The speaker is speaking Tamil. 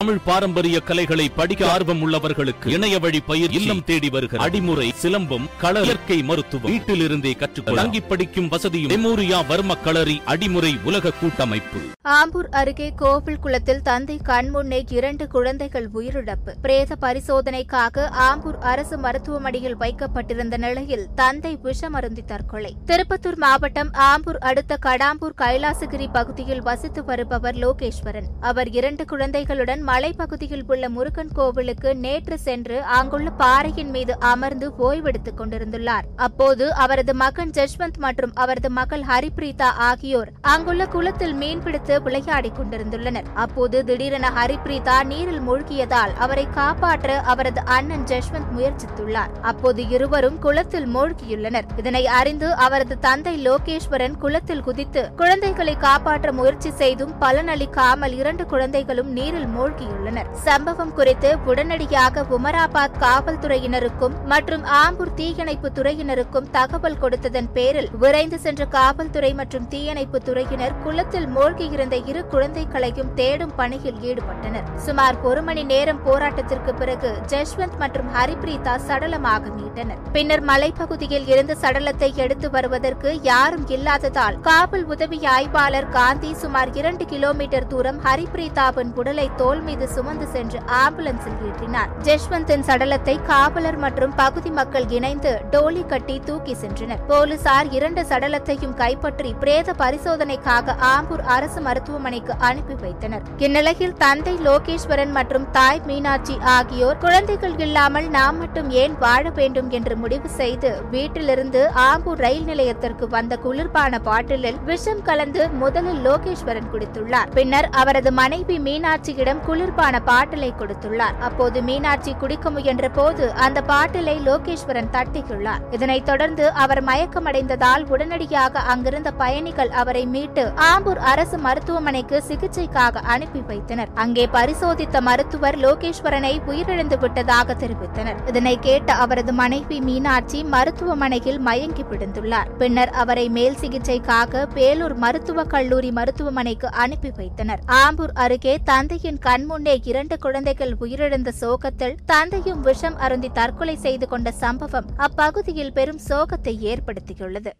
தமிழ் பாரம்பரிய கலைகளை படிக்க ஆர்வம் உள்ளவர்களுக்கு இணைய வழி பயிர் இல்லம் தேடி வருகிற அடிமுறை சிலம்பம் கள இயற்கை மருத்துவம் வீட்டிலிருந்தே கற்றுக்கொள்ள தங்கி படிக்கும் வசதியும் மெமோரியா வர்ம களரி அடிமுறை உலக கூட்டமைப்பு. ஆம்பூர் அருகே கோவில் குளத்தில் தந்தை கண்முன்னே இரண்டு குழந்தைகள் உயிரிழப்பு. பிரேத பரிசோதனைக்காக ஆம்பூர் அரசு மருத்துவமனையில் வைக்கப்பட்டிருந்த நிலையில் தந்தை விஷமருந்தி தற்கொலை. திருப்பத்தூர் மாவட்டம் ஆம்பூர் அடுத்த கடாம்பூர் கைலாசகிரி பகுதியில் வசித்து வருபவர் லோகேஸ்வரன். அவர் இரண்டு குழந்தைகளுடன் மலைப்பகுதியில் உள்ள முருகன் கோவிலுக்கு நேற்று சென்று அங்குள்ள பாறையின் மீது அமர்ந்து ஓய்வெடுத்துக் கொண்டிருந்துள்ளார். அப்போது அவரது மகன் ஜஸ்வந்த் மற்றும் அவரது மகள் ஹரிப்ரீதா ஆகியோர் அங்குள்ள குளத்தில் மீன்பிடித்து விளையாடிக் கொண்டிருந்துள்ளனர். அப்போது திடீரென ஹரிப்ரீதா நீரில் மூழ்கியதால் அவரை காப்பாற்ற அவரது அண்ணன் ஜஸ்வந்த் முயற்சித்துள்ளார். அப்போது இருவரும் குளத்தில் மூழ்கியுள்ளனர். இதனை அறிந்து அவரது தந்தை லோகேஸ்வரன் குளத்தில் குதித்து குழந்தைகளை காப்பாற்ற முயற்சி செய்தும் பலனளிக்காமல் இரண்டு குழந்தைகளும் நீரில் தாக்கியுள்ளனர். சம்பவம் குறித்து உடனடியாக உமராபாத் காவல்துறையினருக்கும் மற்றும் ஆம்பூர் தீயணைப்பு துறையினருக்கும் தகவல் கொடுத்ததன் பேரில் விரைந்து சென்ற காவல்துறை மற்றும் தீயணைப்பு துறையினர் குளத்தில் மூழ்கியிருந்த இரு குழந்தைகளையும் தேடும் பணியில் ஈடுபட்டனர். சுமார் ஒரு மணி நேரம் போராட்டத்திற்கு பிறகு ஜஸ்வந்த் மற்றும் ஹரிப்ரீதா சடலமாக மீட்டனர் பின்னர் மலைப்பகுதியில் இருந்து சடலத்தை எடுத்து வருவதற்கு யாரும் இல்லாததால் காவல் உதவி ஆய்வாளர் காந்தி சுமார் இரண்டு கிலோமீட்டர் தூரம் ஹரிப்ரீதாவின் உடலை தோல் மீது சுமந்து சென்று ஆம்புலன்ஸில் ஏற்றினார். ஜஷ்வந்தின் சடலத்தை காவலர் மற்றும் பகுதி மக்கள் இணைந்து டோலி கட்டி தூக்கி சென்றனர். போலீசார் இரண்டு சடலத்தையும் கைப்பற்றி பிரேத பரிசோதனைக்காக ஆம்பூர் அரசு மருத்துவமனைக்கு அனுப்பி வைத்தனர். இந்நிலையில் தந்தை லோகேஸ்வரன் மற்றும் தாய் மீனாட்சி ஆகியோர் குழந்தைகள் இல்லாமல் நாம் மட்டும் ஏன் வாழ வேண்டும் என்று முடிவு செய்து வீட்டிலிருந்து ஆம்பூர் ரயில் நிலையத்திற்கு வந்த குளிர்பான பாட்டிலில் விஷம் கலந்து முதலில் லோகேஸ்வரன் குடித்துள்ளார். பின்னர் அவரது மனைவி மீனாட்சியிடம் குளிர்பான பாட்டிலை கொடுத்துள்ளார். அப்போது மீனாட்சி குடிக்க முயன்ற போது அந்த பாட்டிலை லோகேஸ்வரன் தட்டியுள்ளார். இதனைத் தொடர்ந்து அவர் மயக்கமடைந்ததால் உடனடியாக அங்கிருந்த பயணிகள் அவரை மீட்டு ஆம்பூர் அரசு மருத்துவமனைக்கு சிகிச்சைக்காக அனுப்பி வைத்தனர். அங்கே பரிசோதித்த மருத்துவர் லோகேஸ்வரனை உயிரிழந்து விட்டதாக தெரிவித்தனர். இதனை கேட்ட அவரது மனைவி மீனாட்சி மருத்துவமனையில் மயங்கி விழுந்துள்ளார் பின்னர் அவரை மேல் சிகிச்சைக்காக பேலூர் மருத்துவக் கல்லூரி மருத்துவமனைக்கு அனுப்பி வைத்தனர். ஆம்பூர் அருகே தந்தையின் கண் முன்னே இரண்டு குழந்தைகள் உயிரிழந்த சோகத்தில் தந்தையும் விஷம் அருந்தி தற்கொலை செய்து கொண்ட சம்பவம் அப்பகுதியில் பெரும் சோகத்தை ஏற்படுத்தியுள்ளது.